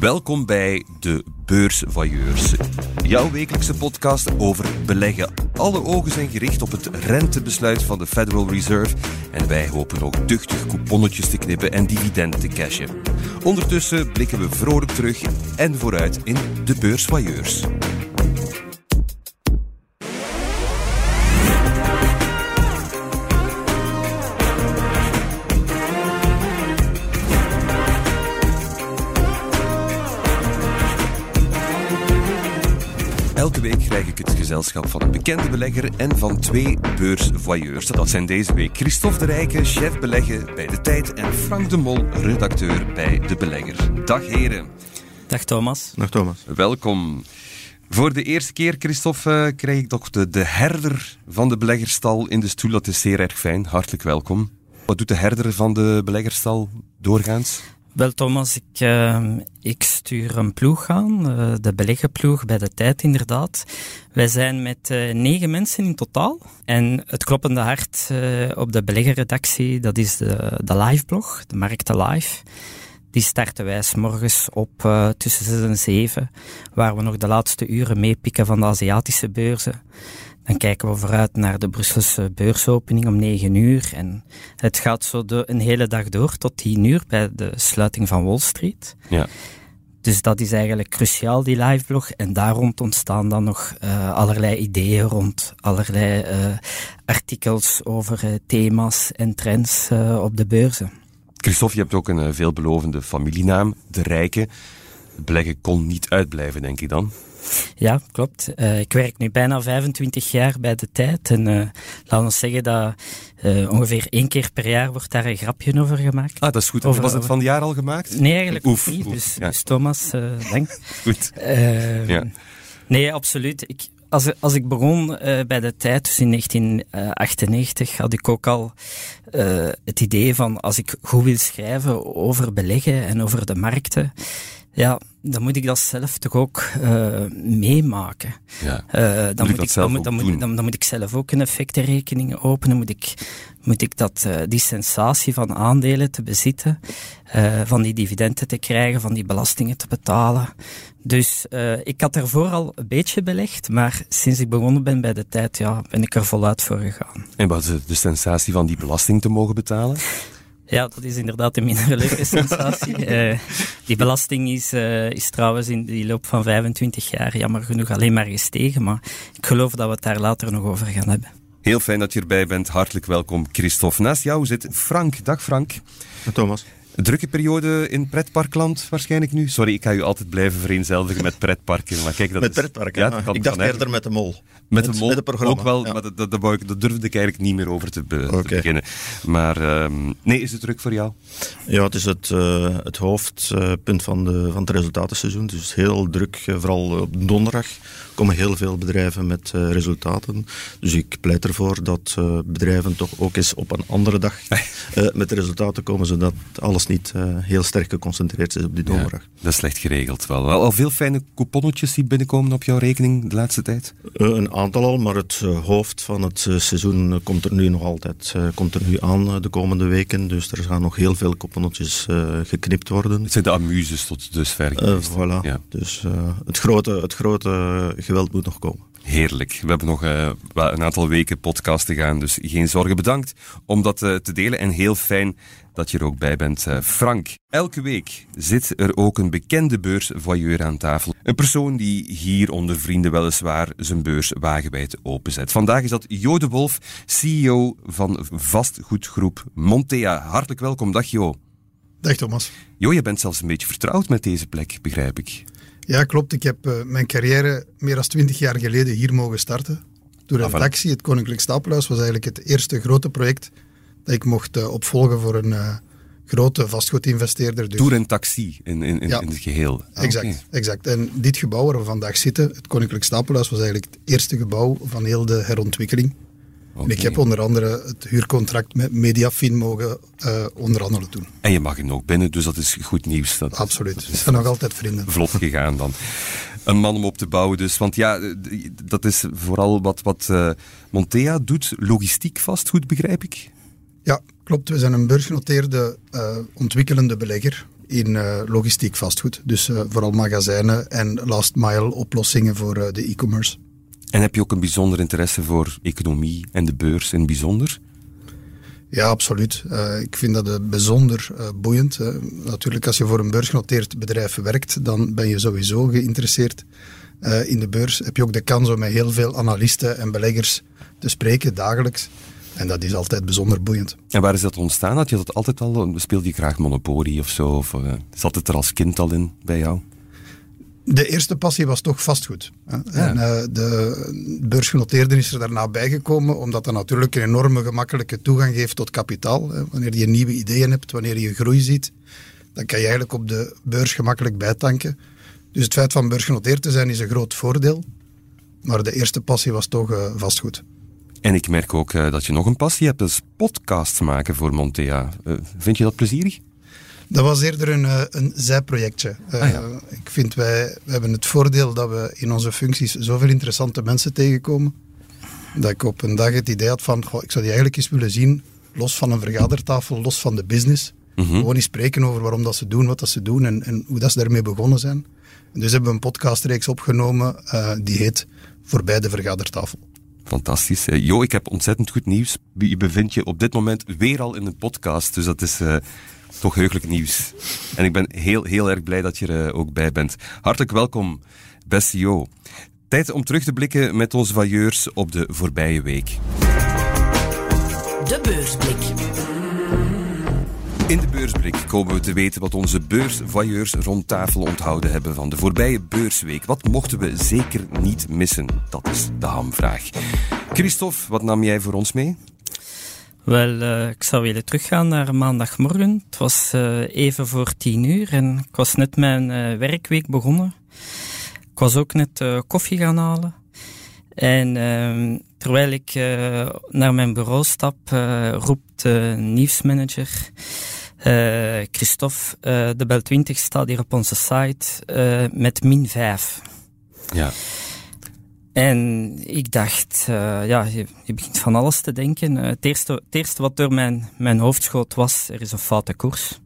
Welkom bij de Beursvoyeurs. Jouw wekelijkse podcast over beleggen. Alle ogen zijn gericht op het rentebesluit van de Federal Reserve en wij hopen nog duchtig couponnetjes te knippen en dividenden te cashen. Ondertussen blikken we vrolijk terug en vooruit in de Beursvoyeurs. Elke week krijg ik het gezelschap van een bekende belegger en van twee beursvoyeurs. Dat zijn deze week Christophe de Rijke, chef beleggen bij De Tijd en Frank de Mol, redacteur bij De Belegger. Dag heren. Dag Thomas. Dag Thomas. Welkom. Voor de eerste keer, Christophe, eh, krijg ik toch de, de herder van de beleggerstal in de stoel. Dat is zeer erg fijn. Hartelijk welkom. Wat doet de herder van de beleggerstal doorgaans? Wel Thomas, ik, uh, ik stuur een ploeg aan, uh, de beleggenploeg bij de tijd inderdaad. Wij zijn met uh, negen mensen in totaal. En het kloppende hart op de beleggerredactie, dat is de, de liveblog, de Markten Live. Die starten wij s morgens op tussen 6 en 7, waar we nog de laatste uren meepikken van de Aziatische beurzen. Dan kijken we vooruit naar de Brusselse beursopening om 9 uur. En het gaat zo de, een hele dag door tot 10 uur bij de sluiting van Wall Street. Ja. Dus dat is eigenlijk cruciaal, die liveblog. En daar rond ontstaan dan nog uh, allerlei ideeën rond, allerlei uh, artikels over uh, thema's en trends op de beurzen. Christophe, je hebt ook een veelbelovende familienaam, De Rijke. Beleggen kon niet uitblijven, denk ik dan. Ja, klopt. Uh, ik werk nu bijna 25 jaar bij de tijd. En uh, laten we zeggen dat uh, ongeveer één keer per jaar wordt daar een grapje over gemaakt. Ah, dat is goed. Over, Was het van het jaar al gemaakt? Nee, eigenlijk oef, niet. Oef, dus, ja. dus, Thomas, dank. Goed. ja. Nee, absoluut. Ik, als, als ik begon uh, bij de tijd, dus in 1998, had ik ook al uh, het idee van als ik goed wil schrijven over beleggen en over de markten, ja, dan moet ik dat zelf toch ook uh, meemaken. Ja. Uh, dan, moet ik ik, dan, moet, dan, moet, dan, dan, moet ik zelf ook een effectenrekening openen. Moet ik, moet ik dat, uh, die sensatie van aandelen te bezitten, van die dividenden te krijgen, van die belastingen te betalen. Dus ik had ervoor al een beetje belegd, maar sinds ik begonnen ben bij de tijd, ja, ben ik er voluit voor gegaan. En wat is de sensatie van die belasting te mogen betalen? Ja, dat is inderdaad een minder leuke sensatie. uh, die belasting is, uh, is trouwens in die loop van 25 jaar jammer genoeg alleen maar gestegen, maar ik geloof dat we het daar later nog over gaan hebben. Heel fijn dat je erbij bent. Hartelijk welkom, Christophe. Naast jou zit Frank. Dag Frank. Thomas. Een drukke periode in pretparkland waarschijnlijk nu. Sorry, ik ga u altijd blijven vereenzelvigen met pretparken. Maar kijk, dat met is, pretparken? Ja, ik dacht eerder met de mol. Met de mol met het programma. ook wel, ja. maar dat, durfde ik eigenlijk niet meer over te, be, okay. te beginnen. Maar um, nee, is het druk voor jou? Ja, het is het, uh, het hoofdpunt van, de, van het resultatenseizoen. Dus heel druk, uh, vooral op donderdag komen heel veel bedrijven met uh, resultaten. Dus ik pleit ervoor dat uh, bedrijven toch ook eens op een andere dag uh, met de resultaten komen, zodat alles niet heel sterk geconcentreerd is op die donderdag. Ja, dat is slecht geregeld wel. Al veel fijne couponnetjes die binnenkomen op jouw rekening de laatste tijd? een aantal al, maar het hoofd van het seizoen komt er nu nog altijd komt er nu aan de komende weken. Dus er gaan nog heel veel couponnetjes geknipt worden. Het zijn de amuses tot dusver. voilà. Ja. Dus het grote, het grote geweld moet nog komen. Heerlijk. We hebben nog uh, een aantal weken podcast te gaan, dus geen zorgen. Bedankt om dat uh, te delen en heel fijn dat je er ook bij bent. Uh, Frank, elke week zit er ook een bekende beursvoyeur aan tafel. Een persoon die hier onder vrienden weliswaar zijn beurs wagenwijd openzet. Vandaag is dat Jo de Wolf, CEO van vastgoedgroep Montea. Hartelijk welkom. Dag Jo. Dag Thomas. Jo, je bent zelfs een beetje vertrouwd met deze plek, begrijp ik. Ja, klopt. Ik heb uh, mijn carrière meer dan twintig jaar geleden hier mogen starten. Door een Ah, taxi, het Koninklijk Stapelhuis, was eigenlijk het eerste grote project dat ik mocht uh, opvolgen voor een uh, grote vastgoedinvesteerder. Dus. Tour en taxi in, in, in, Ja. in het geheel. Ah, Exact, exact. En dit gebouw waar we vandaag zitten, het Koninklijk Stapelhuis, was eigenlijk het eerste gebouw van heel de herontwikkeling. Ik heb onder andere het huurcontract met Mediafin mogen uh, onder andere doen. En je mag er ook binnen, dus dat is goed nieuws. Dat, Absoluut. dat We is zijn nog altijd vrienden. vlot gegaan dan. Een man om op te bouwen dus. Want ja, dat is vooral wat, wat uh, Montea doet. Logistiek vastgoed, begrijp ik? Ja, klopt. We zijn een beursgenoteerde uh, ontwikkelende belegger. in logistiek vastgoed. Dus vooral magazijnen en last mile oplossingen voor de e-commerce. En heb je ook een bijzonder interesse voor economie en de beurs in bijzonder? Ja, absoluut. Uh, ik vind dat uh, bijzonder uh, boeiend. natuurlijk, als je voor een beursgenoteerd bedrijf werkt, dan ben je sowieso geïnteresseerd in de beurs. Heb je ook de kans om met heel veel analisten en beleggers te spreken dagelijks. En dat is altijd bijzonder boeiend. En waar is dat ontstaan? Had je dat altijd al? Speelde je graag Monopoly of zo? Of zat het er als kind al in bij jou? De eerste passie was toch vastgoed. En uh, de beursgenoteerde is er daarna bijgekomen, omdat dat natuurlijk een enorme gemakkelijke toegang geeft tot kapitaal. Hè. Wanneer je nieuwe ideeën hebt, wanneer je groei ziet, dan kan je eigenlijk op de beurs gemakkelijk bijtanken. Dus het feit van beursgenoteerd te zijn is een groot voordeel. Maar de eerste passie was toch uh, vastgoed. En ik merk ook uh, dat je nog een passie hebt, dus podcasts maken voor Montea. vind je dat plezierig? Dat was eerder een, eh, een zijprojectje. Ah, ja. uh, ik vind wij hebben het voordeel dat we in onze functies zoveel interessante mensen tegenkomen. Dat ik op een dag het idee had van, goh, ik zou die eigenlijk eens willen zien, los van een vergadertafel, los van de business. Mm -hmm. Gewoon eens spreken over waarom dat ze doen, wat dat ze doen en, en hoe dat ze daarmee begonnen zijn. En dus hebben we een podcastreeks opgenomen uh, die heet Voorbij de vergadertafel. Fantastisch. Jo, ik heb ontzettend goed nieuws. Je bevindt je op dit moment weer al in een podcast, dus dat is uh, toch heugelijk nieuws. En ik ben heel, heel erg blij dat je er ook bij bent. Hartelijk welkom, beste Jo. Tijd om terug te blikken met onze vailleurs op de voorbije week. De beursblik. In de beursblik komen we te weten wat onze beursvailleurs rond tafel onthouden hebben van de voorbije beursweek. Wat mochten we zeker niet missen? Dat is de hamvraag. Christophe, wat nam jij voor ons mee? Wel, uh, ik zou willen teruggaan naar maandagmorgen. Het was uh, even voor tien uur en ik was net mijn uh, werkweek begonnen. Ik was ook net koffie gaan halen. En ehm, terwijl ik naar mijn bureau stap, roept de nieuwsmanager... Christophe, de Bel 20 staat hier op onze site met min 5. Ja. En ik dacht, uh, ja, je, begint van alles te denken. Uh, het, eerste, het eerste wat door mijn, mijn hoofd schoot was, er is een foute koers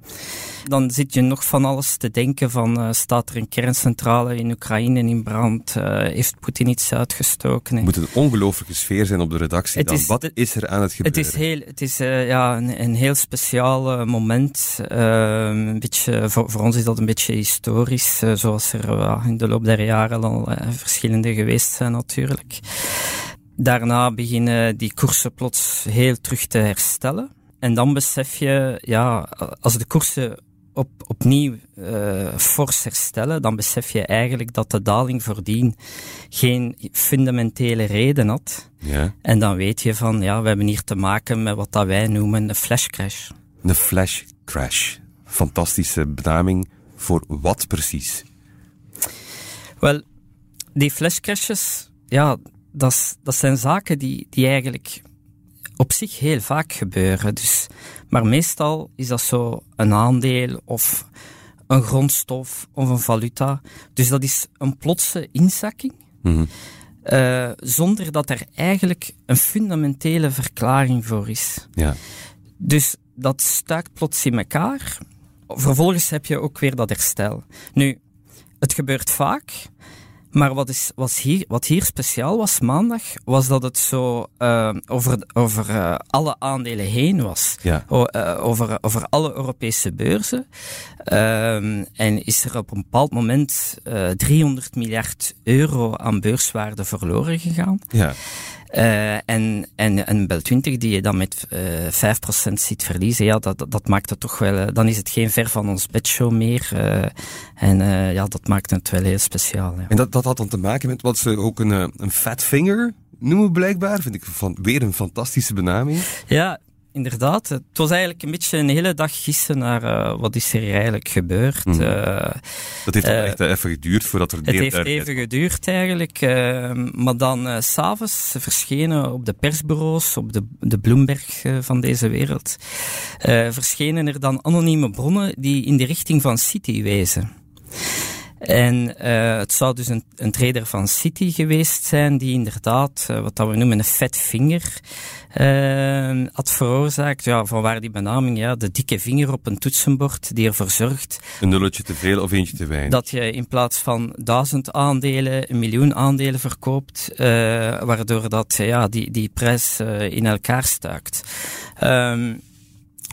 dan zit je nog van alles te denken van, uh, staat er een kerncentrale in Oekraïne in brand? Uh, heeft Poetin iets uitgestoken? Het moet een ongelooflijke sfeer zijn op de redactie dan. Is, Wat is er aan het gebeuren? Het is, heel, het is uh, ja, een, een, heel speciaal moment. een beetje, voor, voor, ons is dat een beetje historisch, zoals er in de loop der jaren al verschillende geweest zijn natuurlijk. Daarna beginnen die koersen plots heel terug te herstellen. En dan besef je, ja, als de koersen op, opnieuw uh, fors herstellen, dan besef je eigenlijk dat de daling voordien geen fundamentele reden had. Ja. En dan weet je van, ja, we hebben hier te maken met wat dat wij noemen een flash crash. Een flash crash. Fantastische benaming voor wat precies? Wel, die flash crashes, ja, dat, dat zijn zaken die, die eigenlijk op zich heel vaak gebeuren. Dus, maar meestal is dat zo een aandeel of een grondstof of een valuta. Dus dat is een plotse inzakking. Mm-hmm. Uh, zonder dat er eigenlijk een fundamentele verklaring voor is. Ja. Dus dat stuikt plots in elkaar. Vervolgens heb je ook weer dat herstel. Nu, het gebeurt vaak. Maar wat, is, was hier, wat hier speciaal was maandag, was dat het zo uh, over, over uh, alle aandelen heen was. Ja. O, uh, over, over alle Europese beurzen. Ehm, en is er op een bepaald moment 300 miljard euro aan beurswaarde verloren gegaan. Ja. Uh, en, en een Bel 20 die je dan met uh, eh, 5% ziet verliezen, ja, dat, dat maakt het toch wel, uh, dan is het geen ver van ons bedshow meer. en ja, dat maakt het wel heel speciaal. Ja. En dat, dat had dan te maken met wat ze ook een, een fat finger noemen blijkbaar, vind ik van, weer een fantastische benaming. Ja, inderdaad. Het was eigenlijk een beetje een hele dag gissen naar uh, wat is er eigenlijk gebeurd. Mm. Uh, dat heeft uh, echt even geduurd voordat er... Het heeft even geduurd eigenlijk. maar dan s s'avonds verschenen op de persbureaus, op de, de Bloomberg van deze wereld, verschenen er dan anonieme bronnen die in de richting van City wezen. En uh, het zou dus een, een, trader van City geweest zijn die inderdaad, uh, wat dat we noemen een fat vinger, uh, had veroorzaakt. Ja, van waar die benaming, ja, de dikke vinger op een toetsenbord die ervoor zorgt... Een nulletje te veel of eentje te weinig. Dat je in plaats van duizend aandelen, een miljoen aandelen verkoopt, waardoor dat, ja, die, die prijs in elkaar stuikt. Um,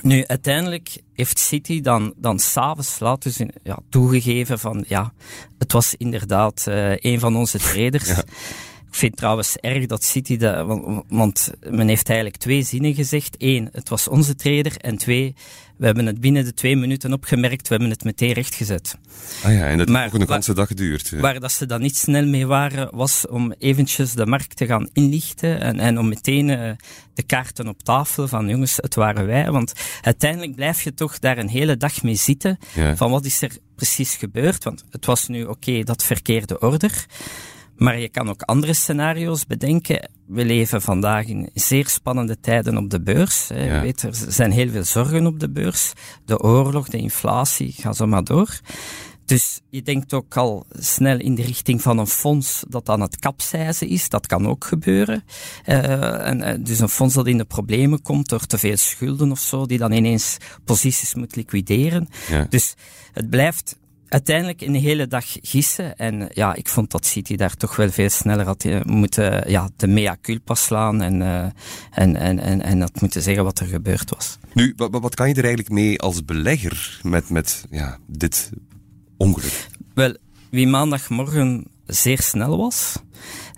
nu, uiteindelijk heeft City dan, dan s'avonds laten zien, ja, toegegeven van ja, het was inderdaad uh, een van onze traders. Ja. Ik vind trouwens erg dat City, dat, want, want, men heeft eigenlijk twee zinnen gezegd. Eén, het was onze trader. En twee, we hebben het binnen de twee minuten opgemerkt, we hebben het meteen rechtgezet. Ah ja, en dat heeft ook een ganse dag geduurd. Waar dat ze dan niet snel mee waren, was om eventjes de markt te gaan inlichten en, en om meteen uh, de kaarten op tafel van jongens, het waren wij. Want uiteindelijk blijf je toch daar een hele dag mee zitten ja. van wat is er precies gebeurd. Want het was nu oké, okay, dat verkeerde order. Maar je kan ook andere scenario's bedenken. We leven vandaag in zeer spannende tijden op de beurs. Ja. Je weet, er zijn heel veel zorgen op de beurs. De oorlog, de inflatie, ga zo maar door. Dus je denkt ook al snel in de richting van een fonds dat aan het kapseizen is. Dat kan ook gebeuren. Uh, en, uh, dus een fonds dat in de problemen komt door te veel schulden of zo, die dan ineens posities moet liquideren. Ja. Dus het blijft uiteindelijk een hele dag gissen. En ja, ik vond dat City daar toch wel veel sneller had eh, moeten ja, de mea culpa slaan en, uh, en, en, en, en had moeten zeggen wat er gebeurd was. Nu, wat, wat kan je er eigenlijk mee als belegger met, met ja, dit ongeluk? Wel, wie maandagmorgen zeer snel was,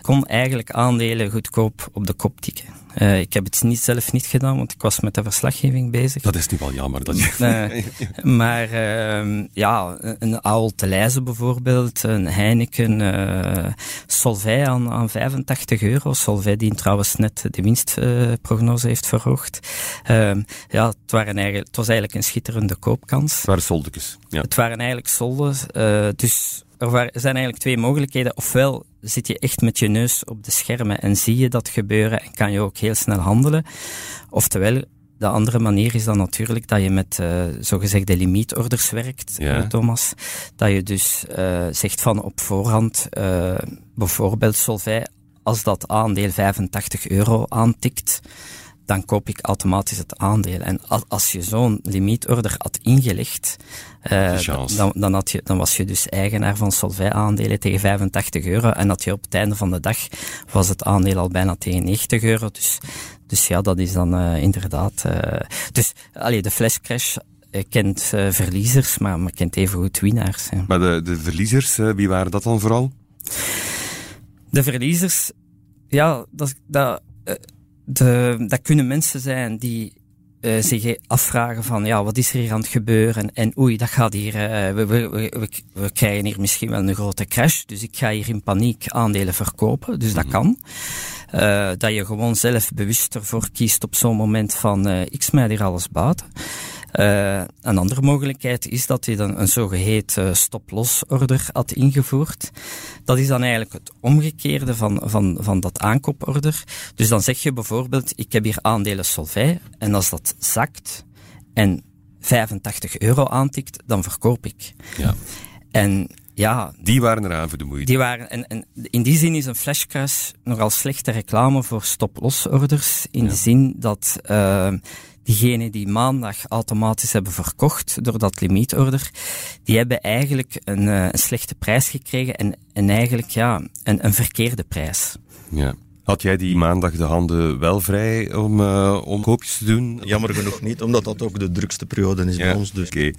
kon eigenlijk aandelen goedkoop op de kop tikken. Uh, ik heb het niet, zelf niet gedaan, want ik was met de verslaggeving bezig. Dat is nu wel jammer. Dat je... uh, maar uh, ja, een Aal te bijvoorbeeld, een Heineken, uh, Solvay aan, aan 85 euro. Solvay die trouwens net de winstprognose heeft verhoogd. Ehm, ja, het, waren eigenlijk, het was eigenlijk een schitterende koopkans. Het waren soldekes. Ja. Het waren eigenlijk solden. dus er zijn eigenlijk twee mogelijkheden. Ofwel zit je echt met je neus op de schermen en zie je dat gebeuren en kan je ook heel snel handelen. Oftewel, de andere manier is dan natuurlijk dat je met uh, zogezegde limietorders werkt, ja. Thomas. Dat je dus uh, zegt van op voorhand, uh, bijvoorbeeld Solvay, als dat aandeel 85 euro aantikt, dan koop ik automatisch het aandeel. En als je zo'n limietorder had ingelegd, uh, dan, dan, had je, dan was je dus eigenaar van Solvay aandelen tegen 85 euro. En dat je op het einde van de dag was het aandeel al bijna tegen 90 euro. Dus, dus ja, dat is dan uh, inderdaad. Uh, dus allee, de flashcrash kent verliezers, maar, maar kent even goed winnaars. Maar de, de verliezers, wie waren dat dan vooral? De verliezers, ja, dat, dat de, dat kunnen mensen zijn die uh, zich afvragen van ja, wat is er hier aan het gebeuren en oei, dat gaat hier, uh, we, we, we, we, krijgen hier misschien wel een grote crash, dus ik ga hier in paniek aandelen verkopen, dus dat mhm. kan. Uh, dat je gewoon zelf bewust ervoor kiest op zo'n moment van ik smijt hier alles buiten. Uh, een andere mogelijkheid is dat hij dan een zogeheten stop-loss-order had ingevoerd. Dat is dan eigenlijk het omgekeerde van, van, van dat aankooporder. Dus dan zeg je bijvoorbeeld, ik heb hier aandelen Solvay en als dat zakt en 85 euro aantikt, dan verkoop ik. Ja. En ja, die waren eraan voor de moeite. Die waren, en, en in die zin is een flashcrash nogal slechte reclame voor stop-loss-orders. In ja. de zin dat uh, diegenen die maandag automatisch hebben verkocht door dat limietorder, die hebben eigenlijk een, uh, een slechte prijs gekregen en, en eigenlijk ja, een, een verkeerde prijs. Ja. Had jij die maandag de handen wel vrij om, uh, om koopjes te doen? Jammer genoeg niet, omdat dat ook de drukste periode is ja, bij ons. Dus. Oké. Okay.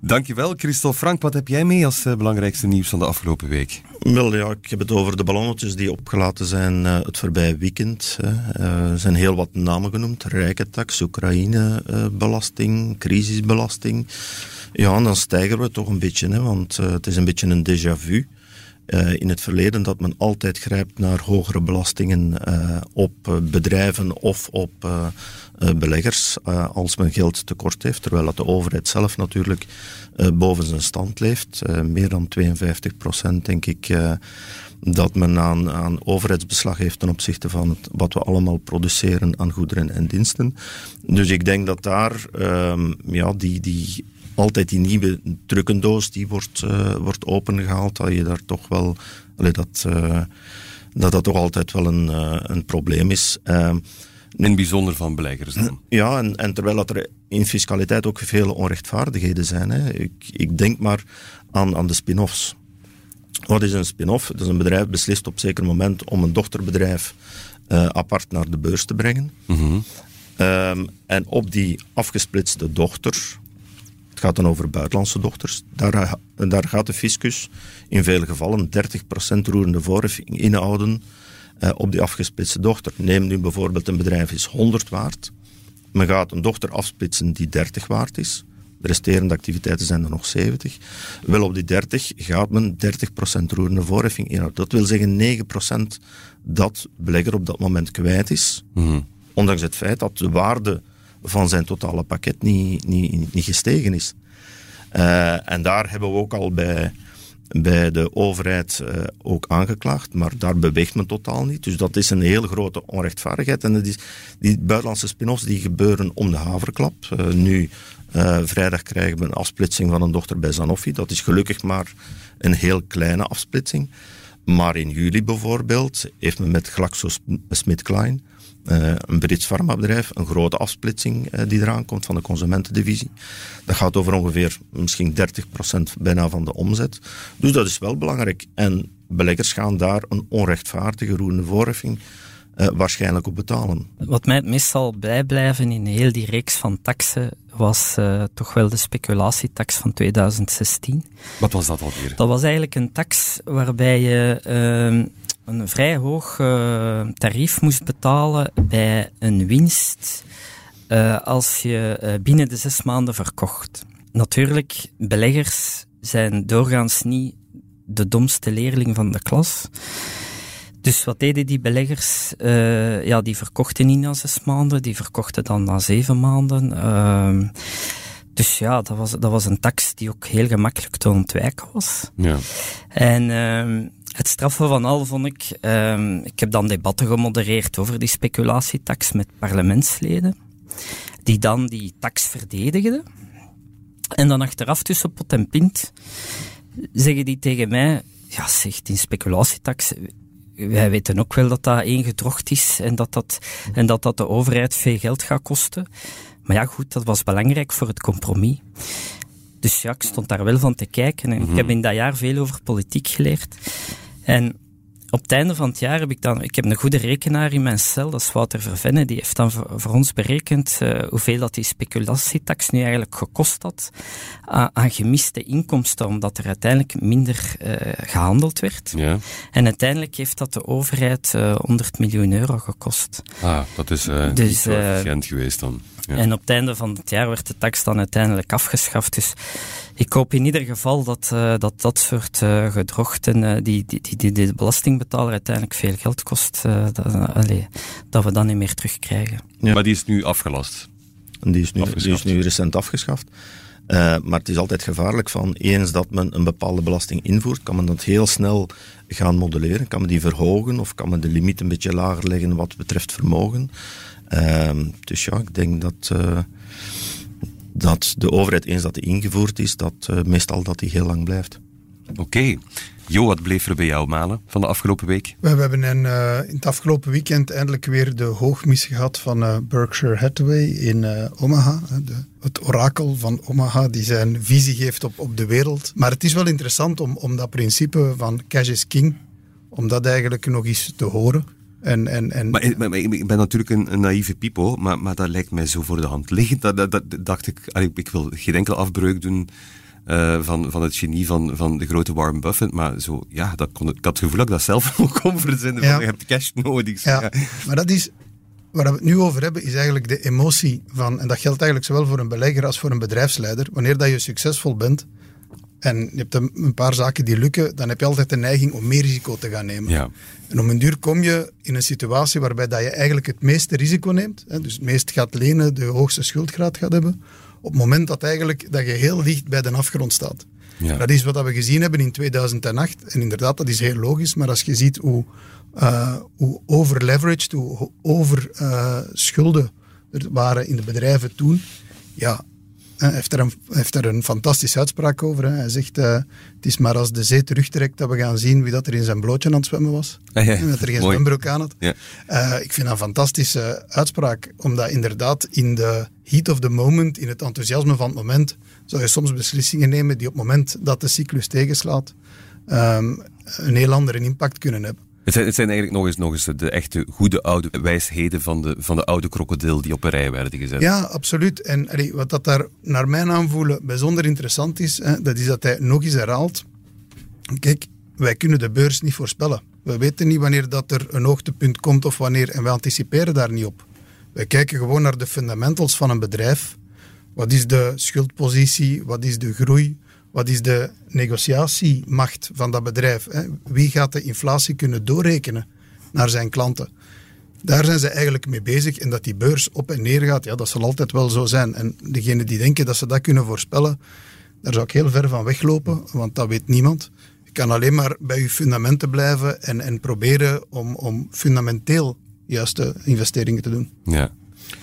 Dankjewel, Christophe Frank. Wat heb jij mee als uh, belangrijkste nieuws van de afgelopen week? Wel ja, ik heb het over de ballonnetjes die opgelaten zijn uh, het voorbije weekend. Er zijn heel wat namen genoemd. Rijkentax, Oekraïne-belasting, crisisbelasting. Ja, en dan stijgen we toch een beetje, hè, want het is een beetje een déjà vu. Uh, in het verleden dat men altijd grijpt naar hogere belastingen uh, op bedrijven of op beleggers als men geld tekort heeft, terwijl dat de overheid zelf natuurlijk boven zijn stand leeft. meer dan 52 procent, denk ik, dat men aan, aan overheidsbeslag heeft ten opzichte van wat we allemaal produceren aan goederen en diensten. Dus ik denk dat daar um, ja, die, die, altijd die nieuwe drukkendoos die wordt, uh, wordt opengehaald, dat je daar toch wel, allee, dat, uh, dat dat toch altijd wel een, uh, een probleem is. in het bijzonder van beleggers dan? Ja, en, en terwijl dat er in fiscaliteit ook veel onrechtvaardigheden zijn. Hè. Ik, ik denk maar aan, aan de spin-offs. Wat is een spin-off? Dat is een bedrijf beslist op een zeker moment om een dochterbedrijf uh, apart naar de beurs te brengen. Mm -hmm. um, en op die afgesplitste dochter, het gaat dan over buitenlandse dochters, daar, daar gaat de fiscus in vele gevallen 30% roerende voorheffing inhouden uh, op die afgesplitste dochter. Neem nu bijvoorbeeld een bedrijf is 100 waard. Men gaat een dochter afsplitsen die 30 waard is. De resterende activiteiten zijn er nog 70. Wel op die 30 gaat men 30% roerende voorheffing inhouden. Dat wil zeggen 9% dat belegger op dat moment kwijt is. Mm-hmm. Ondanks het feit dat de waarde van zijn totale pakket niet, niet, niet gestegen is. Uh, en daar hebben we ook al bij, bij de overheid uh, ook aangeklaagd, maar daar beweegt men totaal niet. Dus dat is een heel grote onrechtvaardigheid. En is, die buitenlandse spin-offs die gebeuren om de haverklap. Uh, nu vrijdag krijgen we een afsplitsing van een dochter bij Sanofi. Dat is gelukkig maar een heel kleine afsplitsing. Maar in juli bijvoorbeeld heeft men met GlaxoSmithKline, uh, een Brits farmabedrijf, een grote afsplitsing uh, die eraan komt van de consumentendivisie. Dat gaat over ongeveer misschien 30% bijna van de omzet. Dus dat is wel belangrijk. En beleggers gaan daar een onrechtvaardige roerende voorheffing uh, waarschijnlijk op betalen. Wat mij het meest zal bijblijven in heel die reeks van taxen was uh, toch wel de speculatietax van 2016. Wat was dat alweer? Dat was eigenlijk een tax waarbij je uh, een vrij hoog uh, tarief moest betalen bij een winst als je binnen de zes maanden verkocht. Natuurlijk, beleggers zijn doorgaans niet de domste leerling van de klas. Dus wat deden die beleggers? Uh, ja, die verkochten niet na zes maanden, die verkochten dan na zeven maanden. Uh, dus ja, dat was, dat was een tax die ook heel gemakkelijk te ontwijken was. Ja. En uh, het straffen van al vond ik... ik heb dan debatten gemodereerd over die speculatietax met parlementsleden, die dan die tax verdedigden. En dan achteraf tussen pot en pint zeggen die tegen mij... Ja, zegt die speculatietax wij weten ook wel dat dat ingedrocht is en dat dat, en dat dat de overheid veel geld gaat kosten. Maar ja, goed, dat was belangrijk voor het compromis. Dus ja, ik stond daar wel van te kijken en ik heb mhm. in dat jaar veel over politiek geleerd. En op het einde van het jaar heb ik dan, ik heb een goede rekenaar in mijn cel, dat is Wouter Vervenne, die heeft dan voor, ons berekend uh, hoeveel dat die speculatietax nu eigenlijk gekost had aan, aan gemiste inkomsten, omdat er uiteindelijk minder uh, gehandeld werd. Ja. En uiteindelijk heeft dat de overheid uh, 100 miljoen euro gekost. Ah, dat is dus, efficiënt geweest dan. Ja. En op het einde van het jaar werd de tax dan uiteindelijk afgeschaft. Dus ik hoop in ieder geval dat uh, dat, dat soort uh, gedrochten, uh, die, die, die, die de belastingbetaler uiteindelijk veel geld kost, dat, allee, dat we dan niet meer terugkrijgen. Ja. Maar die is nu afgelast? Die is nu, die is nu recent afgeschaft. maar het is altijd gevaarlijk van eens dat men een bepaalde belasting invoert, kan men dat heel snel gaan modelleren. Kan men die verhogen of kan men de limiet een beetje lager leggen wat betreft vermogen. Ehm, dus ja, ik denk dat dat de overheid, eens dat die ingevoerd is, dat uh, meestal dat die heel lang blijft. Oké. Okay. Jo, wat bleef er bij jou, Malen, van de afgelopen week? We hebben in, uh, in het afgelopen weekend eindelijk weer de hoogmis gehad van uh, Berkshire Hathaway in Omaha. De, het orakel van Omaha, die zijn visie geeft op, op de wereld. Maar het is wel interessant om, om dat principe van cash is king, om dat eigenlijk nog eens te horen. En, en, en... Maar, maar, ik ben natuurlijk een, een naïeve pipo, maar, maar dat lijkt mij zo voor de hand liggend. Dat, dat, dat dacht ik, ik wil geen enkele afbreuk doen uh, van, van het genie van, van de grote Warren Buffett. Maar zo, ja, dat kon, ik had het gevoel dat ik dat zelf ook kon verzinnen. Ja. Van, je hebt cash nodig. Ja, ja. maar dat is, waar we het nu over hebben, is eigenlijk de emotie van, en dat geldt eigenlijk zowel voor een belegger als voor een bedrijfsleider. Wanneer dat je succesvol bent, en je hebt een paar zaken die lukken, dan heb je altijd de neiging om meer risico te gaan nemen. Ja. En om een duur kom je in een situatie waarbij dat je eigenlijk het meeste risico neemt, hè, dus het meest gaat lenen, de hoogste schuldgraad gaat hebben, op het moment dat, eigenlijk, dat je heel dicht bij de afgrond staat. Ja. Dat is wat we gezien hebben in 2008. En inderdaad, dat is heel logisch. Maar als je ziet hoe, uh, hoe overleveraged, hoe over uh, schulden er waren in de bedrijven toen, ja, hij heeft er, een, heeft er een fantastische uitspraak over. Hè. Hij zegt, uh, het is maar als de zee terugtrekt dat we gaan zien wie dat er in zijn blootje aan het zwemmen was. Ah, ja. En dat er geen Mooi. zwembroek aan had. Ja. Uh, ik vind dat een fantastische uitspraak, omdat inderdaad in de heat of the moment, in het enthousiasme van het moment, zou je soms beslissingen nemen die op het moment dat de cyclus tegenslaat, um, een heel andere impact kunnen hebben. Het zijn, eigenlijk nog eens, nog eens de echte goede oude wijsheden van de, van de oude krokodil die op een rij werden gezet. Ja, absoluut. En wat dat daar naar mijn aanvoelen bijzonder interessant is, hè, dat is dat hij nog eens herhaalt. Kijk, wij kunnen de beurs niet voorspellen. We weten niet wanneer dat er een hoogtepunt komt of wanneer, en we anticiperen daar niet op. Wij kijken gewoon naar de fundamentals van een bedrijf. Wat is de schuldpositie? Wat is de groei? Wat is de negociatiemacht van dat bedrijf? Hè? Wie gaat de inflatie kunnen doorrekenen naar zijn klanten? Daar zijn ze eigenlijk mee bezig. En dat die beurs op en neer gaat, ja, dat zal altijd wel zo zijn. En degenen die denken dat ze dat kunnen voorspellen, daar zou ik heel ver van weglopen, want dat weet niemand. Je kan alleen maar bij je fundamenten blijven en, en proberen om, om fundamenteel juiste investeringen te doen. Ja.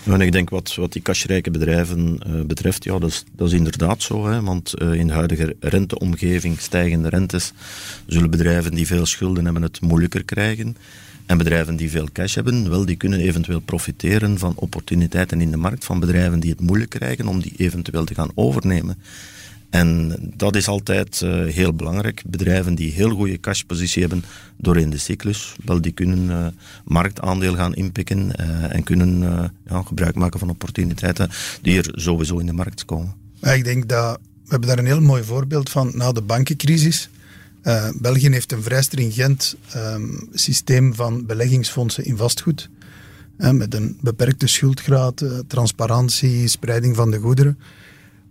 En ik denk wat, wat die cashrijke bedrijven uh, betreft, ja, dat is, dat is inderdaad zo. Hè, want uh, in de huidige renteomgeving, stijgende rentes, zullen bedrijven die veel schulden hebben het moeilijker krijgen. En bedrijven die veel cash hebben, wel, die kunnen eventueel profiteren van opportuniteiten in de markt van bedrijven die het moeilijk krijgen om die eventueel te gaan overnemen. En dat is altijd uh, heel belangrijk. Bedrijven die heel goede cashpositie hebben doorheen de cyclus, wel, die kunnen uh, marktaandeel gaan inpikken uh, en kunnen ja, gebruik maken van opportuniteiten die er sowieso in de markt komen. Ik denk dat we hebben daar een heel mooi voorbeeld van na de bankencrisis. België heeft een vrij stringent um, systeem van beleggingsfondsen in vastgoed. met een beperkte schuldgraad, transparantie, spreiding van de goederen.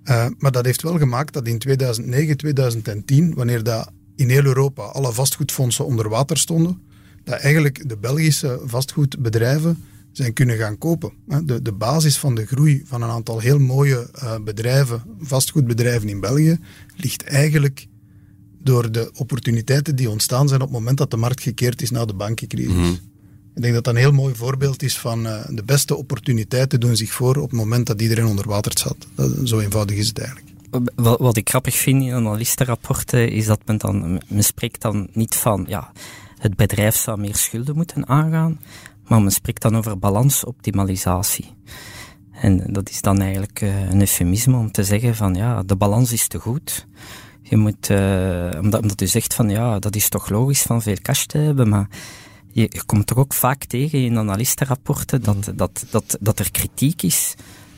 Uh, maar dat heeft wel gemaakt dat in 2009, 2010, wanneer dat in heel Europa alle vastgoedfondsen onder water stonden, dat eigenlijk de Belgische vastgoedbedrijven zijn kunnen gaan kopen. De, de basis van de groei van een aantal heel mooie uh, bedrijven, vastgoedbedrijven in België, ligt eigenlijk door de opportuniteiten die ontstaan zijn op het moment dat de markt gekeerd is na de bankencrisis. -hmm. Ik denk dat dat een heel mooi voorbeeld is van uh, de beste opportuniteiten doen zich voor op het moment dat iedereen onder water zat. Dat, zo eenvoudig is het eigenlijk. Wat, wat ik grappig vind in analistenrapporten is dat men dan, men spreekt dan niet van, ja, het bedrijf zou meer schulden moeten aangaan, maar men spreekt dan over balansoptimalisatie. En dat is dan eigenlijk uh, een eufemisme om te zeggen van, ja, de balans is te goed. Je moet, uh, omdat, omdat u zegt van, ja, dat is toch logisch van veel cash te hebben, maar je, je komt toch ook vaak tegen in analistenrapporten dat, mm. dat, dat, dat er kritiek is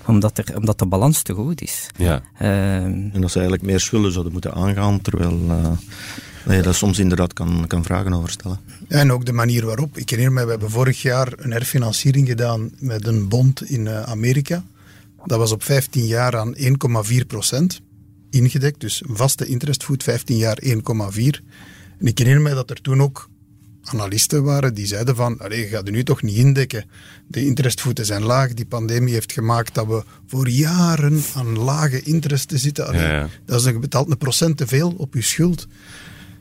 omdat, er, omdat de balans te goed is. Ja. Uh, en dat ze eigenlijk meer schulden zouden moeten aangaan, terwijl uh, je daar soms inderdaad kan, kan vragen over stellen. En ook de manier waarop. Ik herinner me, we hebben vorig jaar een herfinanciering gedaan met een bond in uh, Amerika. Dat was op 15 jaar aan 1,4 procent ingedekt, dus een vaste interestvoet, 15 jaar 1,4. En ik herinner me dat er toen ook analisten waren die zeiden van, allee, je gaat er nu toch niet indekken. De interestvoeten zijn laag. Die pandemie heeft gemaakt dat we voor jaren aan lage interesten zitten. Allee, ja, ja. Dat is een betaald een procent te veel op je schuld.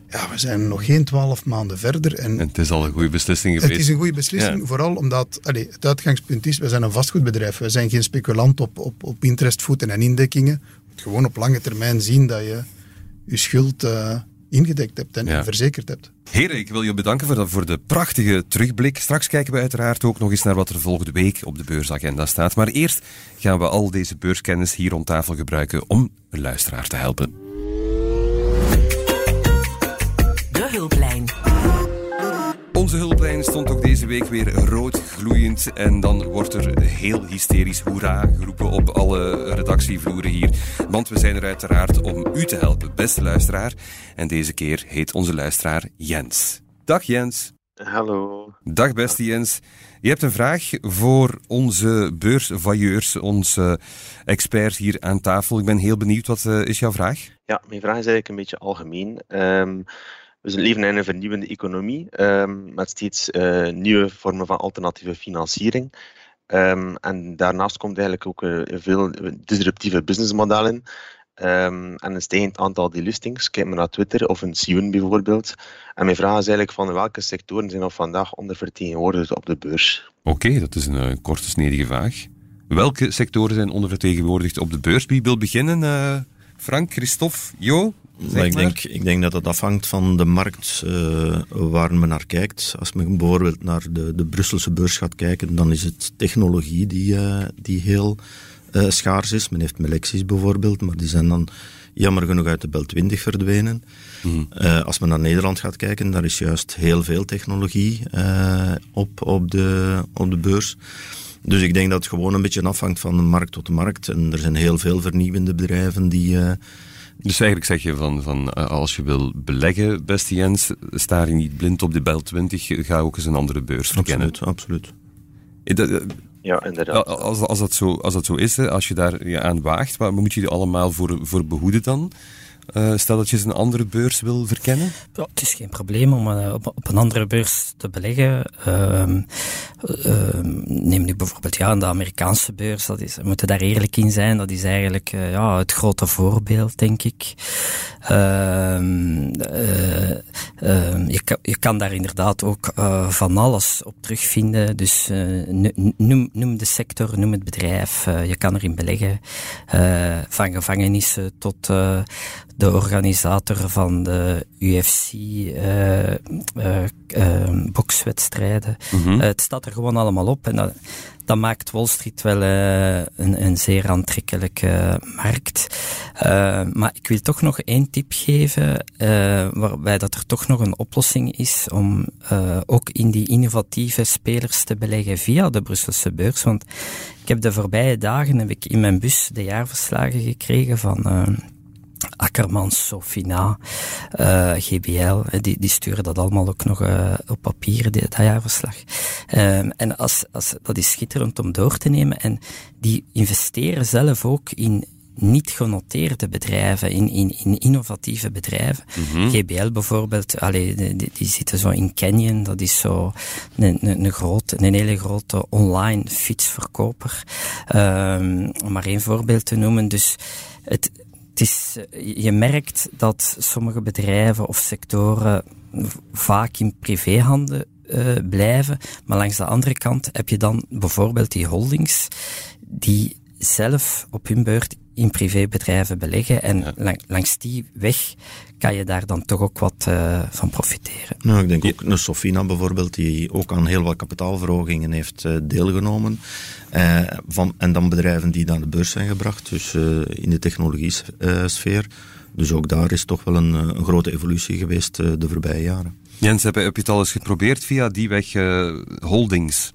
Ja, we zijn nog geen twaalf maanden verder. En, en het is al een goede beslissing geweest. Het is een goede beslissing, Ja. vooral omdat allee, het uitgangspunt is, we zijn een vastgoedbedrijf. We zijn geen speculant op, op, op interestvoeten en indekkingen. Gewoon op lange termijn zien dat je je schuld uh, ingedekt hebt en, Ja. verzekerd hebt. Heren, ik wil je bedanken voor de, voor de prachtige terugblik. Straks kijken we uiteraard ook nog eens naar wat er volgende week op de beursagenda staat. Maar eerst gaan we al deze beurskennis hier rond tafel gebruiken om een luisteraar te helpen. De hulplijn. Deze week weer rood gloeiend. En dan wordt er heel hysterisch hoera geroepen op alle redactievloeren hier. Want we zijn er uiteraard om u te helpen, beste luisteraar. En deze keer heet onze luisteraar Jens. Dag Jens. Hallo. Dag beste Jens. Je hebt een vraag voor onze beursvailleurs, onze experts hier aan tafel. Ik ben heel benieuwd, wat uh, is jouw vraag? Ja, mijn vraag is eigenlijk een beetje algemeen. Um, we leven in een vernieuwende economie um, met steeds uh, nieuwe vormen van alternatieve financiering. Um, en daarnaast komt eigenlijk ook uh, veel disruptieve businessmodellen. ehm, en een stijgend aantal delistings. Kijk maar naar Twitter of een Sion bijvoorbeeld. En mijn vraag is eigenlijk van welke sectoren zijn op vandaag ondervertegenwoordigd op de beurs? Oké, dat is een uh, korte, snedige vraag. Welke sectoren zijn ondervertegenwoordigd op de beurs? Wie wil beginnen? Frank, Christophe, Jo? Maar ik, denk, ik denk dat het afhangt van de markt uh, waar men naar kijkt. Als men bijvoorbeeld naar de, de Brusselse beurs gaat kijken, dan is het technologie die, uh, die heel uh, schaars is. Men heeft Melexis bijvoorbeeld, maar die zijn dan jammer genoeg uit de Bel 20 verdwenen. Mm. als men naar Nederland gaat kijken, daar is juist heel veel technologie op, op, de, op de beurs. Dus ik denk dat het gewoon een beetje afhangt van de markt tot de markt. En er zijn heel veel vernieuwende bedrijven die dus eigenlijk zeg je van, van eh, als je wil beleggen, beste Jens, sta je niet blind op de Bel 20, ga ook eens een andere beurs verkennen. Absoluut, absoluut. Eh, eh, ja, inderdaad. Als, als, dat, zo, als dat zo is, als je daar ja, aan waagt, waar moet je er allemaal voor, voor behoeden dan? Uh, stel dat je eens een andere beurs wil verkennen? Ja, het is geen probleem om uh, op, op, een andere beurs te beleggen. Uh, neem nu bijvoorbeeld ja, de Amerikaanse beurs. Dat is, we moeten daar eerlijk in zijn. Dat is eigenlijk eh, ja, het grote voorbeeld, denk ik. Ehm, je, kan, je kan daar inderdaad ook van alles op terugvinden. Dus noem, noem de sector, noem het bedrijf. je kan erin beleggen. van gevangenissen tot de organisator van de UFC uh, uh, uh, bokswedstrijden. Mhm. het staat er gewoon allemaal op en dat, dat maakt Wall Street wel een, een, zeer aantrekkelijke markt. maar ik wil toch nog één tip geven, waarbij dat er toch nog een oplossing is om ook in die innovatieve spelers te beleggen via de Brusselse beurs. Want ik heb de voorbije dagen heb ik in mijn bus de jaarverslagen gekregen van Akkermans, Sofina, uh, eh, GBL, die, die sturen dat allemaal ook nog uh, op papier, die, dat jaarverslag. Um, en als, als, dat is schitterend om door te nemen. En die investeren zelf ook in niet genoteerde bedrijven, in, in, in innovatieve bedrijven. Mm GBL bijvoorbeeld, allee, die, die, zitten zo in Canyon, dat is zo een, een, een, grote, een hele grote online fietsverkoper. Um, om maar één voorbeeld te noemen. Dus het, het is, eh, je merkt dat sommige bedrijven of sectoren vaak in privéhanden uh, blijven. Maar langs de andere kant heb je dan bijvoorbeeld die holdings die zelf op hun beurt in privébedrijven beleggen. En langs die weg kan je daar dan toch ook wat uh, van profiteren. Nou, ik denk ook een Sofina bijvoorbeeld, die ook aan heel wat kapitaalverhogingen heeft uh, deelgenomen. Uh, van, en dan bedrijven die naar de beurs zijn gebracht, dus in de technologie-sfeer. Dus ook daar is toch wel een, een grote evolutie geweest de voorbije jaren. Jens, heb je, heb je het al eens geprobeerd via die weg holdings?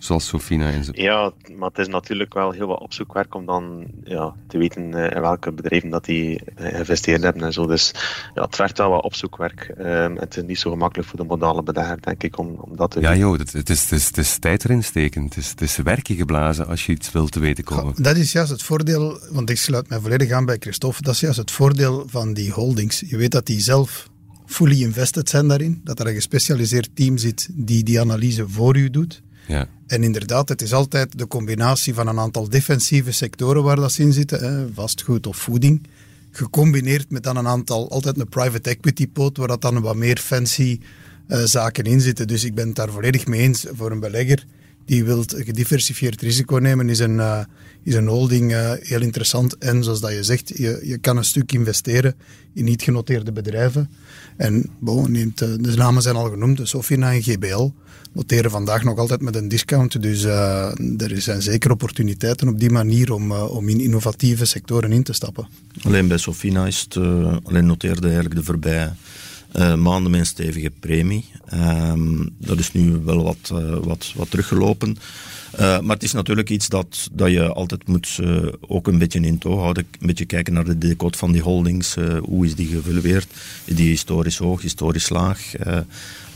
Zoals Sofina en zo. Ja, maar het is natuurlijk wel heel wat opzoekwerk om dan ja, te weten uh, in welke bedrijven dat die uh, geïnvesteerd hebben en zo. Dus ja, het vergt wel wat opzoekwerk. Um, het is niet zo gemakkelijk voor de modale belegger, denk ik, om, om dat te Ja, joh, het, het, is, het, is, het is tijd erin steken. Het is, het is werken geblazen als je iets wilt te weten komen. dat is juist het voordeel, want ik sluit mij volledig aan bij Christophe, dat is juist het voordeel van die holdings. Je weet dat die zelf fully invested zijn daarin, dat er een gespecialiseerd team zit die die analyse voor u doet. Ja. En inderdaad, het is altijd de combinatie van een aantal defensieve sectoren waar dat in zitten, hè, vastgoed of voeding, gecombineerd met dan een aantal, altijd een private equity pot, waar dat dan wat meer fancy uh, zaken in zitten. Dus ik ben het daar volledig mee eens voor een belegger die wilt gediversifieerd risico nemen, is een, uh, is een holding uh, heel interessant. En zoals dat je zegt, je, je kan een stuk investeren in niet genoteerde bedrijven. En bon, neemt, de namen zijn al genoemd, Sofina en GBL noteren vandaag nog altijd met een discount. Dus uh, er zijn zeker opportuniteiten op die manier om, uh, om in innovatieve sectoren in te stappen. Alleen bij Sofina is het, uh, alleen noteerde eigenlijk de voorbije maanden met een stevige premie. Ehm, dat is nu wel wat, wat, wat teruggelopen. Maar het is natuurlijk iets dat, dat je altijd moet ook een beetje in tow houden. Een beetje kijken naar de decode van die holdings. Hoe is die gevalueerd? Is die historisch hoog, historisch laag?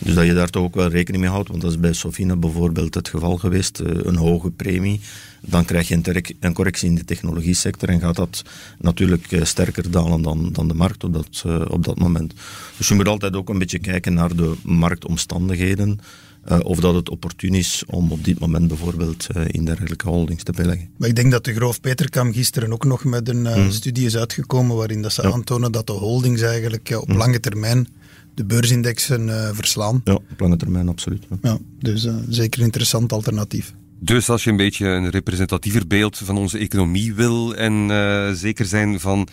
Dus dat je daar toch ook wel rekening mee houdt. Want dat is bij Sofina bijvoorbeeld het geval geweest. een hoge premie. Dan krijg je een, een correctie in de technologie sector en gaat dat natuurlijk sterker dalen dan, dan de markt op dat, op dat moment. Dus je moet altijd ook een beetje kijken naar de marktomstandigheden. Uh, of dat het opportun is om op dit moment bijvoorbeeld uh, in dergelijke holdings te beleggen. Maar ik denk dat de Groof Peterkam gisteren ook nog met een uh, mm. studie is uitgekomen waarin dat ze ja. aantonen dat de holdings eigenlijk op mm. lange termijn de beursindexen verslaan. Ja, op lange termijn absoluut. Ja, ja dus zeker een interessant alternatief. Dus als je een beetje een representatiever beeld van onze economie wil en zeker zijn van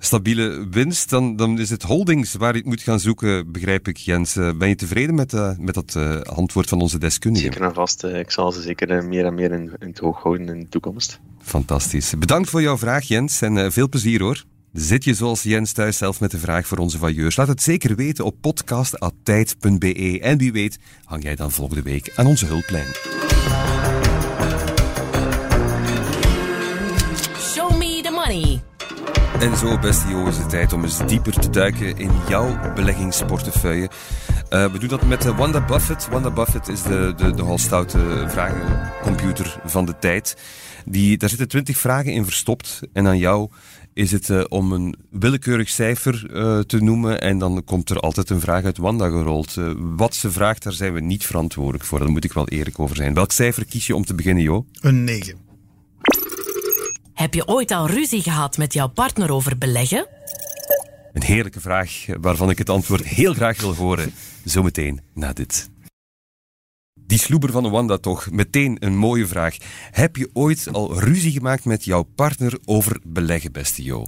stabiele winst, dan, dan is het holdings waar je het moet gaan zoeken, begrijp ik, Jens. Eh, ben je tevreden met, uh, met dat uh, antwoord van onze deskundige? Zeker en vast. ik zal ze zeker meer en meer in, in, het oog houden in de toekomst. Fantastisch. Bedankt voor jouw vraag, Jens, en veel plezier hoor. Zit je zoals Jens thuis zelf met de vraag voor onze vailleurs? Laat het zeker weten op podcast.tijd.be. En wie weet, hang jij dan volgende week aan onze hulplijn. Show me the money. En zo, beste jongens, de tijd om eens dieper te duiken in jouw beleggingsportefeuille. Uh, we doen dat met Wanda Buffett. Wanda Buffett is de, de, de halstoute vragencomputer van de tijd. Die, daar zitten twintig vragen in verstopt. En aan jou is het uh, om een willekeurig cijfer uh, te noemen. En dan komt er altijd een vraag uit Wanda gerold. wat ze vraagt, daar zijn we niet verantwoordelijk voor. Daar moet ik wel eerlijk over zijn. Welk cijfer kies je om te beginnen, Jo? Een 9. Heb je ooit al ruzie gehad met jouw partner over beleggen? Een heerlijke vraag waarvan ik het antwoord heel graag wil horen. Zometeen na dit. Die sloeber van Wanda toch, meteen een mooie vraag. Heb je ooit al ruzie gemaakt met jouw partner over beleggen, beste Jo?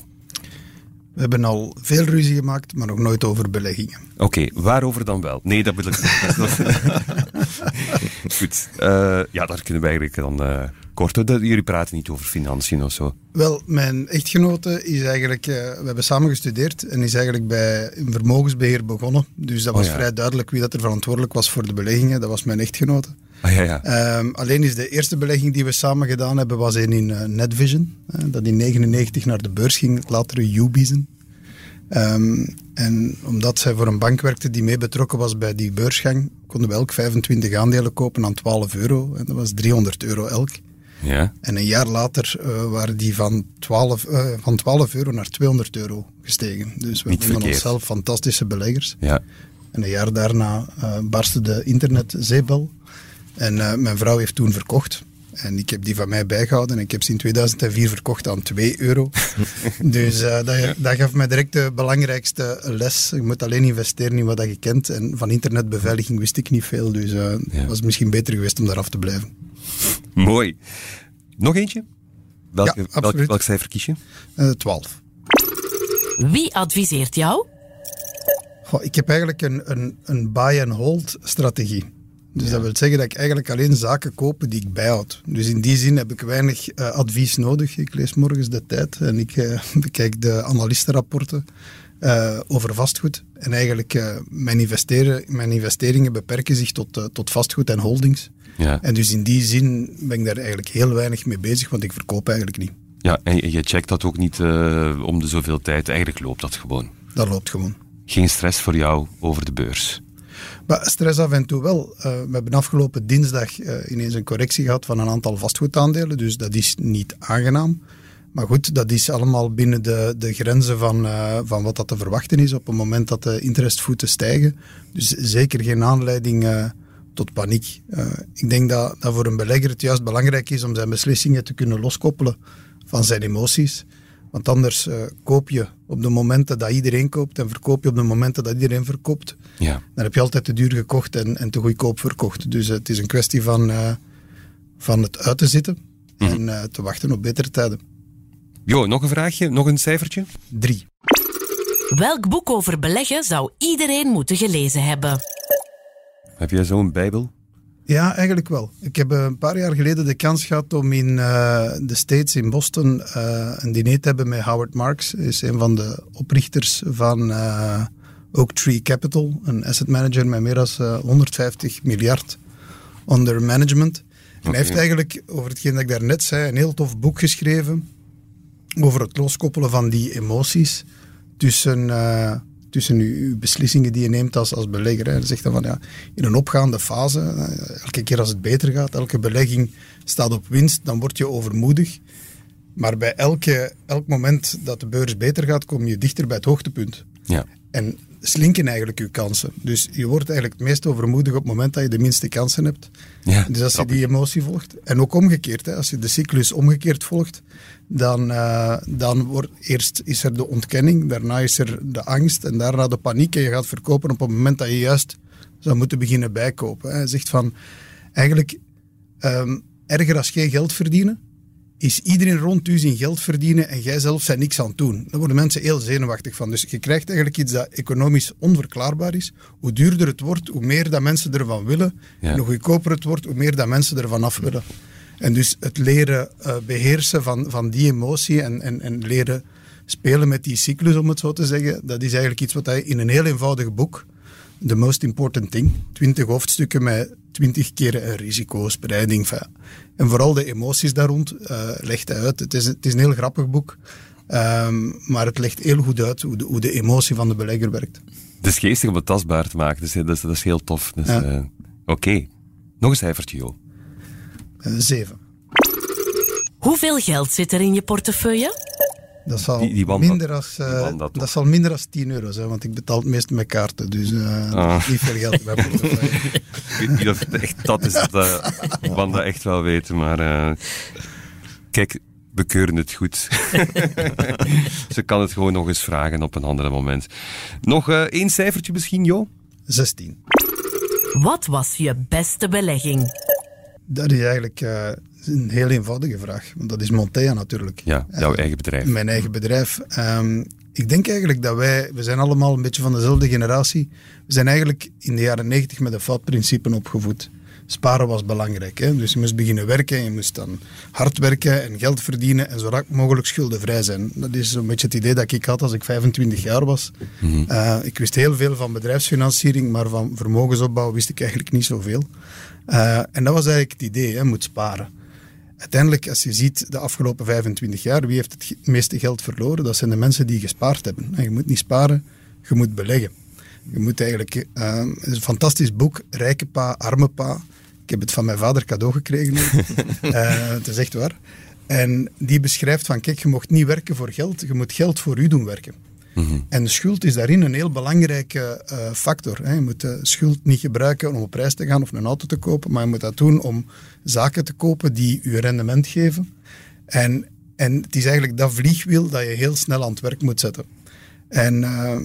We hebben al veel ruzie gemaakt, maar nog nooit over beleggingen. Oké, waarover dan wel? Nee, dat wil ik niet. Goed, uh, ja, daar kunnen we eigenlijk dan uh, kort. Jullie praten niet over financiën of zo. Wel, mijn echtgenote is eigenlijk, uh, we hebben samen gestudeerd en is eigenlijk bij een vermogensbeheer begonnen. Dus dat was oh, ja. vrij duidelijk wie dat er verantwoordelijk was voor de beleggingen. Dat was mijn echtgenote. Ah, ja, ja. Um, alleen is de eerste belegging die we samen gedaan hebben, was een in uh, Netvision. Uh, dat in 99 naar de beurs ging, later Ubizen. Um, en omdat zij voor een bank werkte die mee betrokken was bij die beursgang, konden we elk 25 aandelen kopen aan 12 euro. En dat was 300 euro elk. Ja. En een jaar later uh, waren die van 12, uh, van 12 euro naar 200 euro gestegen. Dus we vonden onszelf fantastische beleggers. Ja. En een jaar daarna uh, barstte de internetzeebel. En mijn vrouw heeft toen verkocht. En ik heb die van mij bijgehouden en ik heb ze in 2004 verkocht aan 2 euro. dus uh, dat, dat, gaf mij direct de belangrijkste les. Je moet alleen investeren in wat je kent. En van internetbeveiliging wist ik niet veel, dus uh, ja. was misschien beter geweest om daar af te blijven. Mooi. Nog eentje? Welke, ja, welk, welk cijfer kies je? Uh, 12. Wie adviseert jou? Goh, ik heb eigenlijk een, een, een buy-and-hold strategie. Dus dat wil zeggen dat ik eigenlijk alleen zaken koop die ik bijhoud. Dus in die zin heb ik weinig uh, advies nodig. Ik lees morgens de tijd en ik uh, bekijk de analistenrapporten uh, over vastgoed. En eigenlijk mijn, investeren, mijn investeringen beperken zich tot, tot vastgoed en holdings. Ja. En dus in die zin ben ik daar eigenlijk heel weinig mee bezig, want ik verkoop eigenlijk niet. Ja, en je checkt dat ook niet om de zoveel tijd. Eigenlijk loopt dat gewoon. Dat loopt gewoon. Geen stress voor jou over de beurs? Maar stress af en toe wel. Uh, we hebben afgelopen dinsdag uh, ineens een correctie gehad van een aantal vastgoedaandelen, dus dat is niet aangenaam. Maar goed, dat is allemaal binnen de, de grenzen van, uh, van wat dat te verwachten is op het moment dat de interestvoeten stijgen. Dus zeker geen aanleiding tot paniek. ik denk dat, dat voor een belegger het juist belangrijk is om zijn beslissingen te kunnen loskoppelen van zijn emoties. Want anders koop je op de momenten dat iedereen koopt en verkoop je op de momenten dat iedereen verkoopt. Ja. Dan heb je altijd te duur gekocht en, en te goedkoop verkocht. Dus het is een kwestie van, van het uit te zitten mm. en te wachten op betere tijden. Jo, nog een vraagje, nog een cijfertje? Drie. Welk boek over beleggen zou iedereen moeten gelezen hebben? Heb jij zo'n bijbel? Ja, eigenlijk wel. Ik heb een paar jaar geleden de kans gehad om in uh, de States, in Boston, uh, een diner te hebben met Howard Marks. Hij is een van de oprichters van uh, Oak Tree Capital, een asset manager met meer dan 150 miljard under management. En hij heeft eigenlijk, over hetgeen dat ik daarnet zei, een heel tof boek geschreven over het loskoppelen van die emoties tussen tussen uw beslissingen die je neemt als, als belegger. Hij zegt dan van ja, in een opgaande fase, eh, elke keer als het beter gaat, elke belegging staat op winst, dan word je overmoedig. Maar bij elke, elk moment dat de beurs beter gaat, kom je dichter bij het hoogtepunt. Ja. En slinken eigenlijk je kansen. Dus je wordt eigenlijk het meest overmoedig op het moment dat je de minste kansen hebt. Ja, dus als je die emotie volgt. En ook omgekeerd, hè, als je de cyclus omgekeerd volgt, dan, eh, dan wordt eerst is er de ontkenning, daarna is er de angst en daarna de paniek. En je gaat verkopen op het moment dat je juist zou moeten beginnen bijkopen. Hè. Hij zegt van, eigenlijk ehm, erger als geen geld verdienen, is iedereen rond u zijn geld verdienen en jij zelf zijn niks aan het doen. Daar worden mensen heel zenuwachtig van. Dus je krijgt eigenlijk iets dat economisch onverklaarbaar is. Hoe duurder het wordt, hoe meer dat mensen ervan willen. Ja. En hoe goedkoper het wordt, hoe meer dat mensen ervan af willen. En dus het leren eh, beheersen van, van die emotie en, en, en leren spelen met die cyclus, om het zo te zeggen, dat is eigenlijk iets wat hij in een heel eenvoudig boek, The Most Important Thing, twintig hoofdstukken met twintig keer een risicospreiding. Enfin, en vooral de emoties daar rond eh, legt hij uit. Het is, het is een heel grappig boek, ehm, maar het legt heel goed uit hoe de, hoe de emotie van de belegger werkt. Het is geestig om het tastbaar te maken, dus dat is, dat is heel tof. Dus, Ja. eh, Oké, nog een cijfertje, Jo. Eh, zeven. Hoeveel geld zit er in je portefeuille? Dat zal, Die- die wandelt- minder als, eh, die dat zal minder als 10 euro zijn, want ik betaal het meest met kaarten. Dus eh Ah. niet veel geld bij portefeuille. Ik weet niet of het echt dat is dat uh, Wanda echt wel weten, maar eh, kijk, we keuren het goed. Ze kan het gewoon nog eens vragen op een ander moment. Nog eh, één cijfertje misschien, Jo? 16. Wat was je beste belegging? Dat is eigenlijk eh, een heel eenvoudige vraag, want dat is Montea natuurlijk. Ja, jouw eigen bedrijf. Mijn eigen bedrijf. Ehm, ik denk eigenlijk dat wij, we zijn allemaal een beetje van dezelfde generatie. We zijn eigenlijk in de jaren 90 met een fout principe opgevoed. Sparen was belangrijk. Hè? Dus je moest beginnen werken, je moest dan hard werken en geld verdienen en zo rap mogelijk schuldenvrij zijn. Dat is een beetje het idee dat ik had als ik 25 jaar was. Eh, ik wist heel veel van bedrijfsfinanciering, maar van vermogensopbouw wist ik eigenlijk niet zoveel. Eh, en dat was eigenlijk het idee, je moet sparen. Uiteindelijk, als je ziet de afgelopen 25 jaar, wie heeft het meeste geld verloren? Dat zijn de mensen die gespaard hebben. En je moet niet sparen, je moet beleggen. Je moet eigenlijk, eh, het is een fantastisch boek, Rijke Pa, Arme Pa. Ik heb het van mijn vader cadeau gekregen. Eh, het is echt waar. En die beschrijft van, kijk, je mocht niet werken voor geld, je moet geld voor u doen werken. En schuld is daarin een heel belangrijke eh, factor. Hè. Je moet de schuld niet gebruiken om op reis te gaan of een auto te kopen, maar je moet dat doen om zaken te kopen die je rendement geven. En, en het is eigenlijk dat vliegwiel dat je heel snel aan het werk moet zetten. En eh,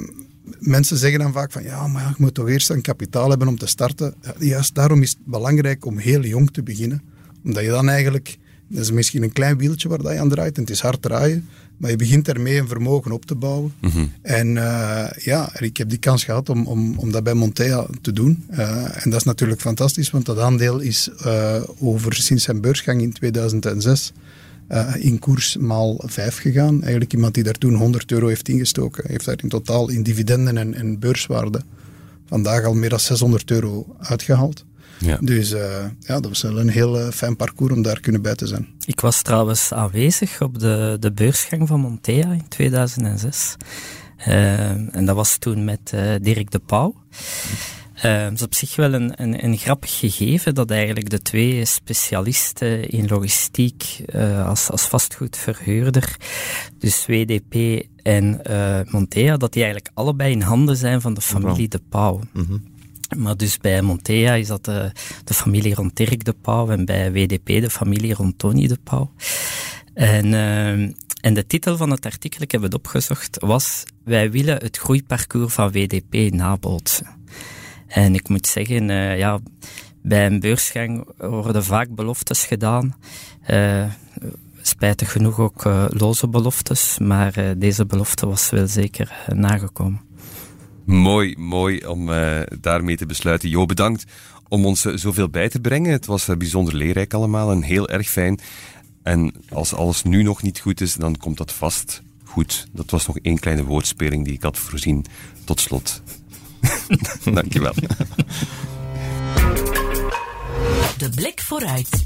mensen zeggen dan vaak van ja, maar je moet toch eerst een kapitaal hebben om te starten. Ja, juist daarom is het belangrijk om heel jong te beginnen. Omdat je dan eigenlijk, dat is misschien een klein wieltje waar dat je aan draait en het is hard draaien, maar je begint ermee een vermogen op te bouwen. En eh, ja, ik heb die kans gehad om, om, om dat bij Montea te doen. Eh, en dat is natuurlijk fantastisch, want dat aandeel is eh, over sinds zijn beursgang in 2006 eh, in koers maal 5 gegaan. Eigenlijk iemand die daar toen 100 euro heeft ingestoken, heeft daar in totaal in dividenden en, en beurswaarde vandaag al meer dan 600 euro uitgehaald. Ja. Dus eh, ja, dat was wel een heel eh, fijn parcours om daar kunnen bij te zijn. Ik was trouwens aanwezig op de, de beursgang van Montea in 2006. Eh, en dat was toen met eh, Dirk de Pauw. Eh, dat is op zich wel een, een, een grappig gegeven dat eigenlijk de twee specialisten in logistiek eh, als, als vastgoedverhuurder, dus WDP en eh, Montea, dat die eigenlijk allebei in handen zijn van de familie de Pauw. Maar dus bij Montea is dat de, de familie rond Dirk de Pauw en bij WDP de familie rond Tony de Pauw. En, eh, en de titel van het artikel, ik heb het opgezocht, was Wij willen het groeiparcours van WDP nabootsen. En ik moet zeggen, eh, ja, bij een beursgang worden vaak beloftes gedaan. Eh, spijtig genoeg ook eh, loze beloftes, maar eh, deze belofte was wel zeker eh, nagekomen. Mooi, mooi om eh, daarmee te besluiten. Jo, bedankt om ons eh, zoveel bij te brengen. Het was eh, bijzonder leerrijk allemaal en heel erg fijn. En als alles nu nog niet goed is, dan komt dat vast goed. Dat was nog één kleine woordspeling die ik had voorzien. Tot slot. Dankjewel. De blik vooruit.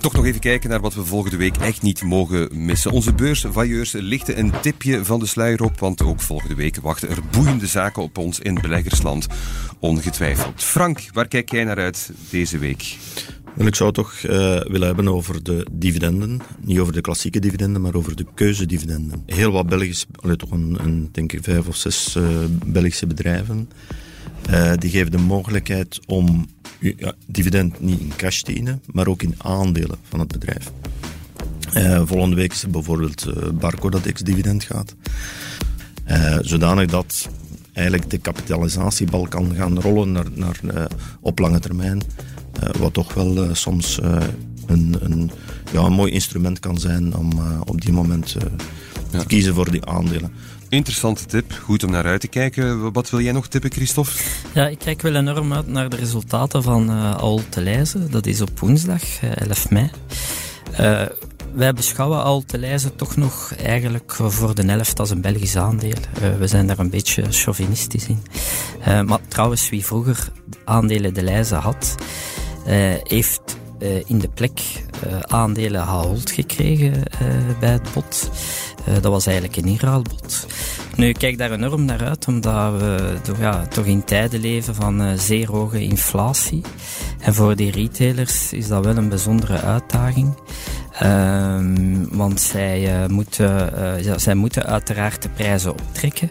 Toch nog even kijken naar wat we volgende week echt niet mogen missen. Onze beursvailleurs lichten een tipje van de sluier op, want ook volgende week wachten er boeiende zaken op ons in beleggersland. Ongetwijfeld. Frank, waar kijk jij naar uit deze week? Wel, ik zou toch uh, willen hebben over de dividenden. Niet over de klassieke dividenden, maar over de keuzedividenden. Heel wat Belgische, allee, toch een, een, denk ik vijf of zes uh, Belgische bedrijven, uh, die geven de mogelijkheid om ja, dividend niet in cash te innen, maar ook in aandelen van het bedrijf. volgende week is er bijvoorbeeld Barco dat ex-dividend gaat. zodanig dat eigenlijk de kapitalisatiebal kan gaan rollen naar, naar, op lange termijn. Eh, wat toch wel eh, soms eh, een, een, ja, een mooi instrument kan zijn om op die moment te kiezen voor die aandelen. Interessante tip, goed om naar uit te kijken. Wat wil jij nog tippen, Christophe? Ja, ik kijk wel enorm uit naar de resultaten van uh, Al te Lezen. Dat is op woensdag, 11 mei. Uh, wij beschouwen Al te Lezen toch nog eigenlijk voor de helft als een Belgisch aandeel. Uh, we zijn daar een beetje chauvinistisch in. maar trouwens, wie vroeger aandelen de Lezen had, uh, heeft uh, in de plek uh, aandelen Haold gekregen bij het bod. dat was eigenlijk een inruilbod. Nu, ik kijk daar enorm naar uit, omdat we ja, toch in tijden leven van zeer hoge inflatie. En voor die retailers is dat wel een bijzondere uitdaging. Um, want zij, uh, moeten, uh, ja, zij moeten uiteraard de prijzen optrekken.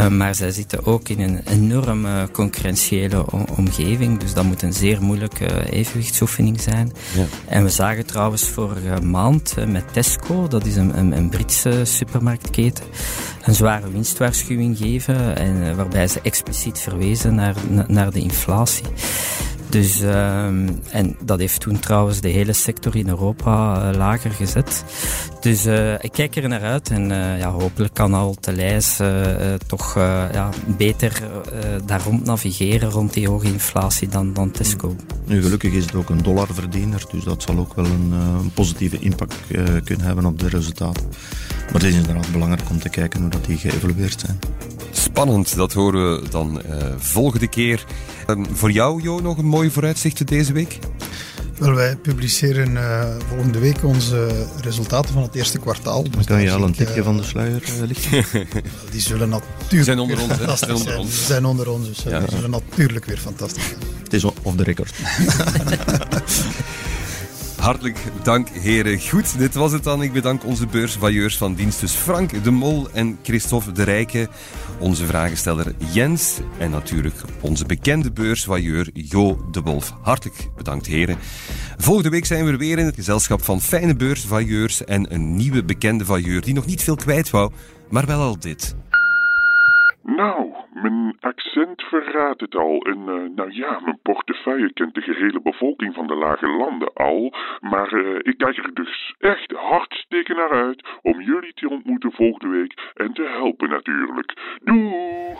Uh, maar zij zitten ook in een enorme concurrentiële omgeving. Dus dat moet een zeer moeilijke evenwichtsoefening zijn. Ja. En we zagen trouwens vorige maand met Tesco, dat is een, een, een Britse supermarktketen, een zware winstwaarschuwing geven. En, waarbij ze expliciet verwezen naar, naar de inflatie. Dus, um, en dat heeft toen trouwens de hele sector in Europa uh, lager gezet. Dus uh, ik kijk er naar uit en uh, ja, hopelijk kan al Lijs toch ja, beter daar rond navigeren rond die hoge inflatie dan, dan Tesco. Nu, gelukkig is het ook een dollarverdiener, dus dat zal ook wel een, een positieve impact kunnen hebben op de resultaten. Maar het is inderdaad belangrijk om te kijken hoe dat die geëvolueerd zijn. Spannend, dat horen we dan volgende keer. Um, voor jou, Jo, nog een mooie vooruitzichten deze week? Wel, wij publiceren uh, volgende week onze resultaten van het eerste kwartaal. Dus kan je al een tipje uh, van de sluier uh, lichten? die zullen natuurlijk... zijn onder ons, hè? Zijn onder ons. zijn onder ons, dus ja. die zullen natuurlijk weer fantastisch zijn. Het is off the record. Hartelijk dank, heren. Goed, dit was het dan. Ik bedank onze beursvailleurs van dienst, dus Frank de Mol en Christophe de Rijke, onze vragensteller Jens en natuurlijk onze bekende beursvailleur Jo de Wolf. Hartelijk bedankt, heren. Volgende week zijn we weer in het gezelschap van fijne beursvailleurs en een nieuwe bekende vailleur die nog niet veel kwijt wou, maar wel al dit. Nou, mijn accent verraadt het al. En uh, nou ja, mijn portefeuille kent de gehele bevolking van de lage landen al. Maar uh, ik kijk er dus echt hartstikke naar uit om jullie te ontmoeten volgende week en te helpen natuurlijk. Doei!